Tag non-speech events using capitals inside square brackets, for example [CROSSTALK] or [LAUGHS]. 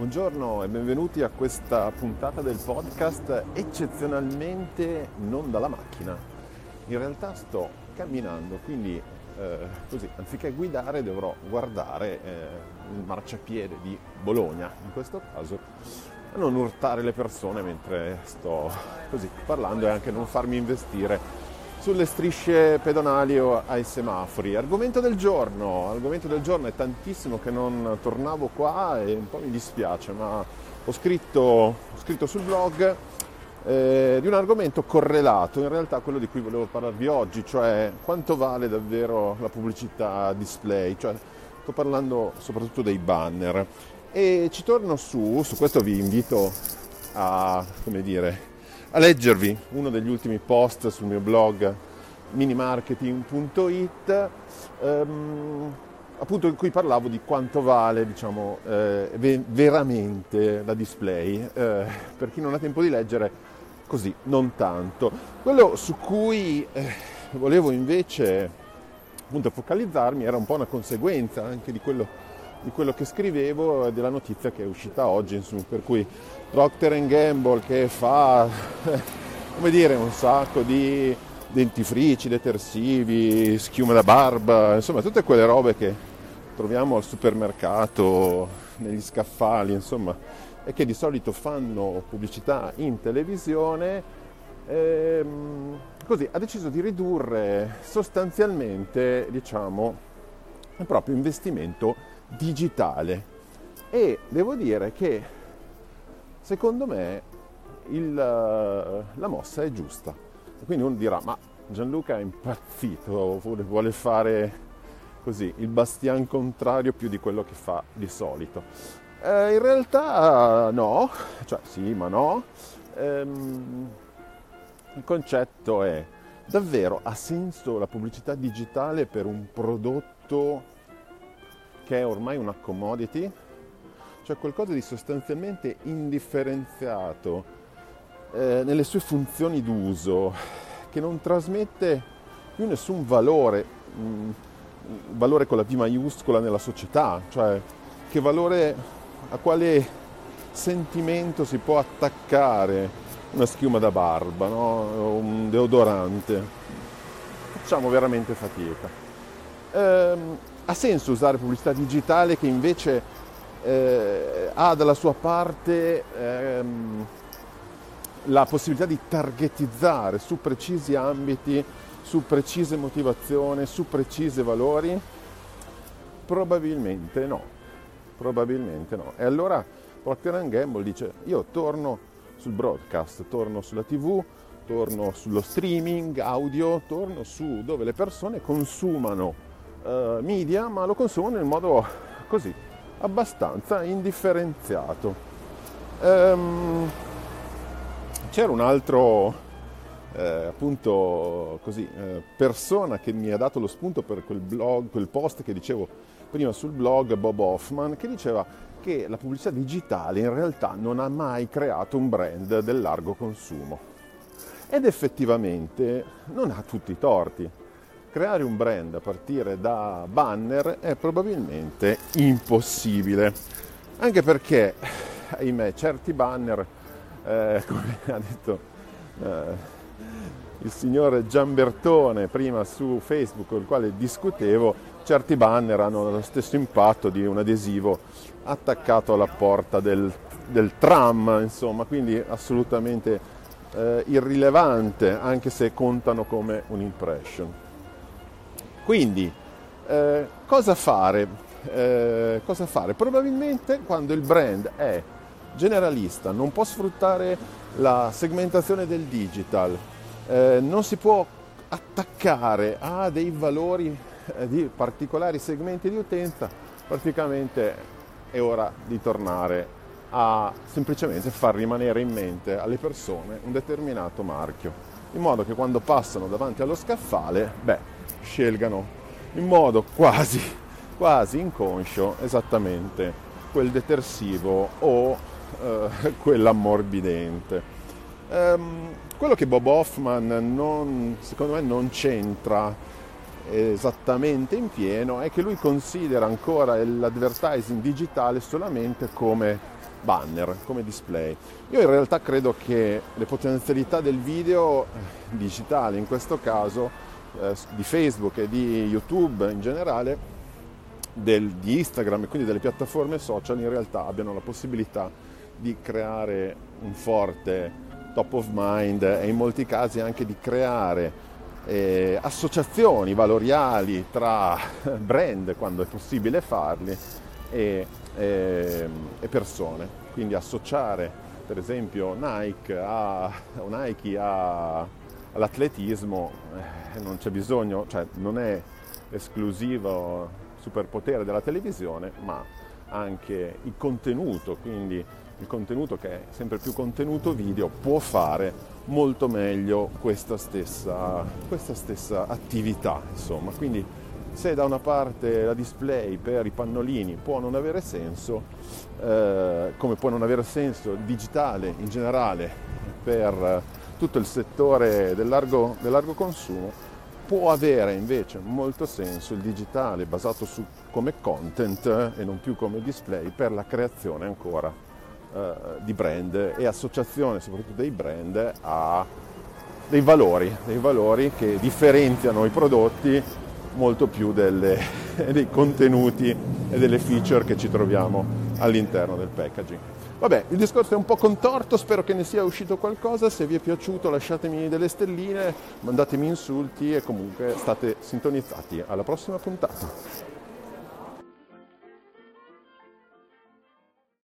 Buongiorno e benvenuti a questa puntata del podcast eccezionalmente non dalla macchina. In realtà sto camminando, quindi eh, così anziché guidare dovrò guardare eh, il marciapiede di Bologna, in questo caso, non urtare le persone mentre sto così parlando e anche non farmi investire sulle strisce pedonali o ai semafori. Argomento del giorno, argomento del giorno è tantissimo che non tornavo qua e un po' mi dispiace, ma ho scritto, ho scritto sul blog eh, di un argomento correlato in realtà a quello di cui volevo parlarvi oggi, cioè quanto vale davvero la pubblicità display, cioè, sto parlando soprattutto dei banner e ci torno su, su questo vi invito a, come dire, a leggervi uno degli ultimi post sul mio blog minimarketing.it ehm, appunto in cui parlavo di quanto vale diciamo, eh, veramente la display eh, per chi non ha tempo di leggere così non tanto. Quello su cui eh, volevo invece appunto focalizzarmi era un po' una conseguenza anche di quello di quello che scrivevo e della notizia che è uscita oggi, insomma, per cui Procter Gamble che fa, [LAUGHS] come dire, un sacco di dentifrici, detersivi, schiuma da barba, insomma tutte quelle robe che troviamo al supermercato, negli scaffali, insomma, e che di solito fanno pubblicità in televisione, ehm, così ha deciso di ridurre sostanzialmente, diciamo, il proprio investimento digitale e devo dire che secondo me il, la mossa è giusta. Quindi uno dirà, ma Gianluca è impazzito, vuole fare così il bastian contrario più di quello che fa di solito. Eh, in realtà no, cioè sì, ma no. Ehm, il concetto è davvero ha senso la pubblicità digitale per un prodotto che è ormai una commodity, cioè qualcosa di sostanzialmente indifferenziato eh, nelle sue funzioni d'uso, che non trasmette più nessun valore, mh, mm, valore con la V maiuscola nella società, cioè che valore, a quale sentimento si può attaccare una schiuma da barba, no? un deodorante. Facciamo veramente fatica. Ehm, ha senso usare pubblicità digitale che invece eh, ha dalla sua parte ehm, la possibilità di targetizzare su precisi ambiti, su precise motivazioni, su precisi valori? Probabilmente no, probabilmente no. E allora Procter Gamble dice io torno sul broadcast, torno sulla tv, torno sullo streaming audio, torno su dove le persone consumano uh, media, ma lo consumano in modo così, abbastanza indifferenziato. Um, c'era un altro eh, appunto così, eh, persona che mi ha dato lo spunto per quel blog, quel post che dicevo prima sul blog, Bob Hoffman, che diceva che la pubblicità digitale in realtà non ha mai creato un brand del largo consumo. Ed effettivamente non ha tutti i torti creare un brand a partire da banner è probabilmente impossibile, anche perché, ahimè, certi banner, eh, come ha detto eh, il signore Giambertone prima su Facebook con il quale discutevo, certi banner hanno lo stesso impatto di un adesivo attaccato alla porta del, del tram, insomma, quindi assolutamente eh, irrilevante, anche se contano come un'impression. Quindi, eh, cosa, fare? Eh, cosa fare? Probabilmente quando il brand è generalista, non può sfruttare la segmentazione del digital, eh, non si può attaccare a dei valori eh, di particolari segmenti di utenza, praticamente è ora di tornare a semplicemente far rimanere in mente alle persone un determinato marchio, in modo che quando passano davanti allo scaffale, beh, scelgano in modo quasi, quasi inconscio esattamente quel detersivo o eh, [LAUGHS] quell'ammorbidente. Um, quello che Bob Hoffman non, secondo me non c'entra esattamente in pieno è che lui considera ancora l'advertising digitale solamente come banner, come display. Io in realtà credo che le potenzialità del video digitale, in questo caso eh, di Facebook e di YouTube in generale, del, di Instagram e quindi delle piattaforme social, in realtà abbiano la possibilità di creare un forte top of mind e in molti casi anche di creare eh, associazioni valoriali tra [LAUGHS] brand, quando è possibile farli, e, e, e persone. Quindi associare per esempio Nike, a, Nike a, all'atletismo eh, non c'è bisogno, cioè non è esclusivo superpotere della televisione, ma anche il contenuto, quindi il contenuto che è sempre più contenuto video può fare molto meglio questa stessa, questa stessa attività. Insomma. Quindi se da una parte la display per i pannolini può non avere senso, eh, come può non avere senso il digitale in generale per tutto il settore del largo, del largo consumo, può avere invece molto senso il digitale basato su come content e non più come display per la creazione ancora eh, di brand e associazione soprattutto dei brand a dei valori, dei valori che differenziano i prodotti molto più delle, [LAUGHS] dei contenuti e delle feature che ci troviamo all'interno del packaging. Vabbè, il discorso è un po' contorto, spero che ne sia uscito qualcosa, se vi è piaciuto lasciatemi delle stelline, mandatemi insulti e comunque state sintonizzati. Alla prossima puntata.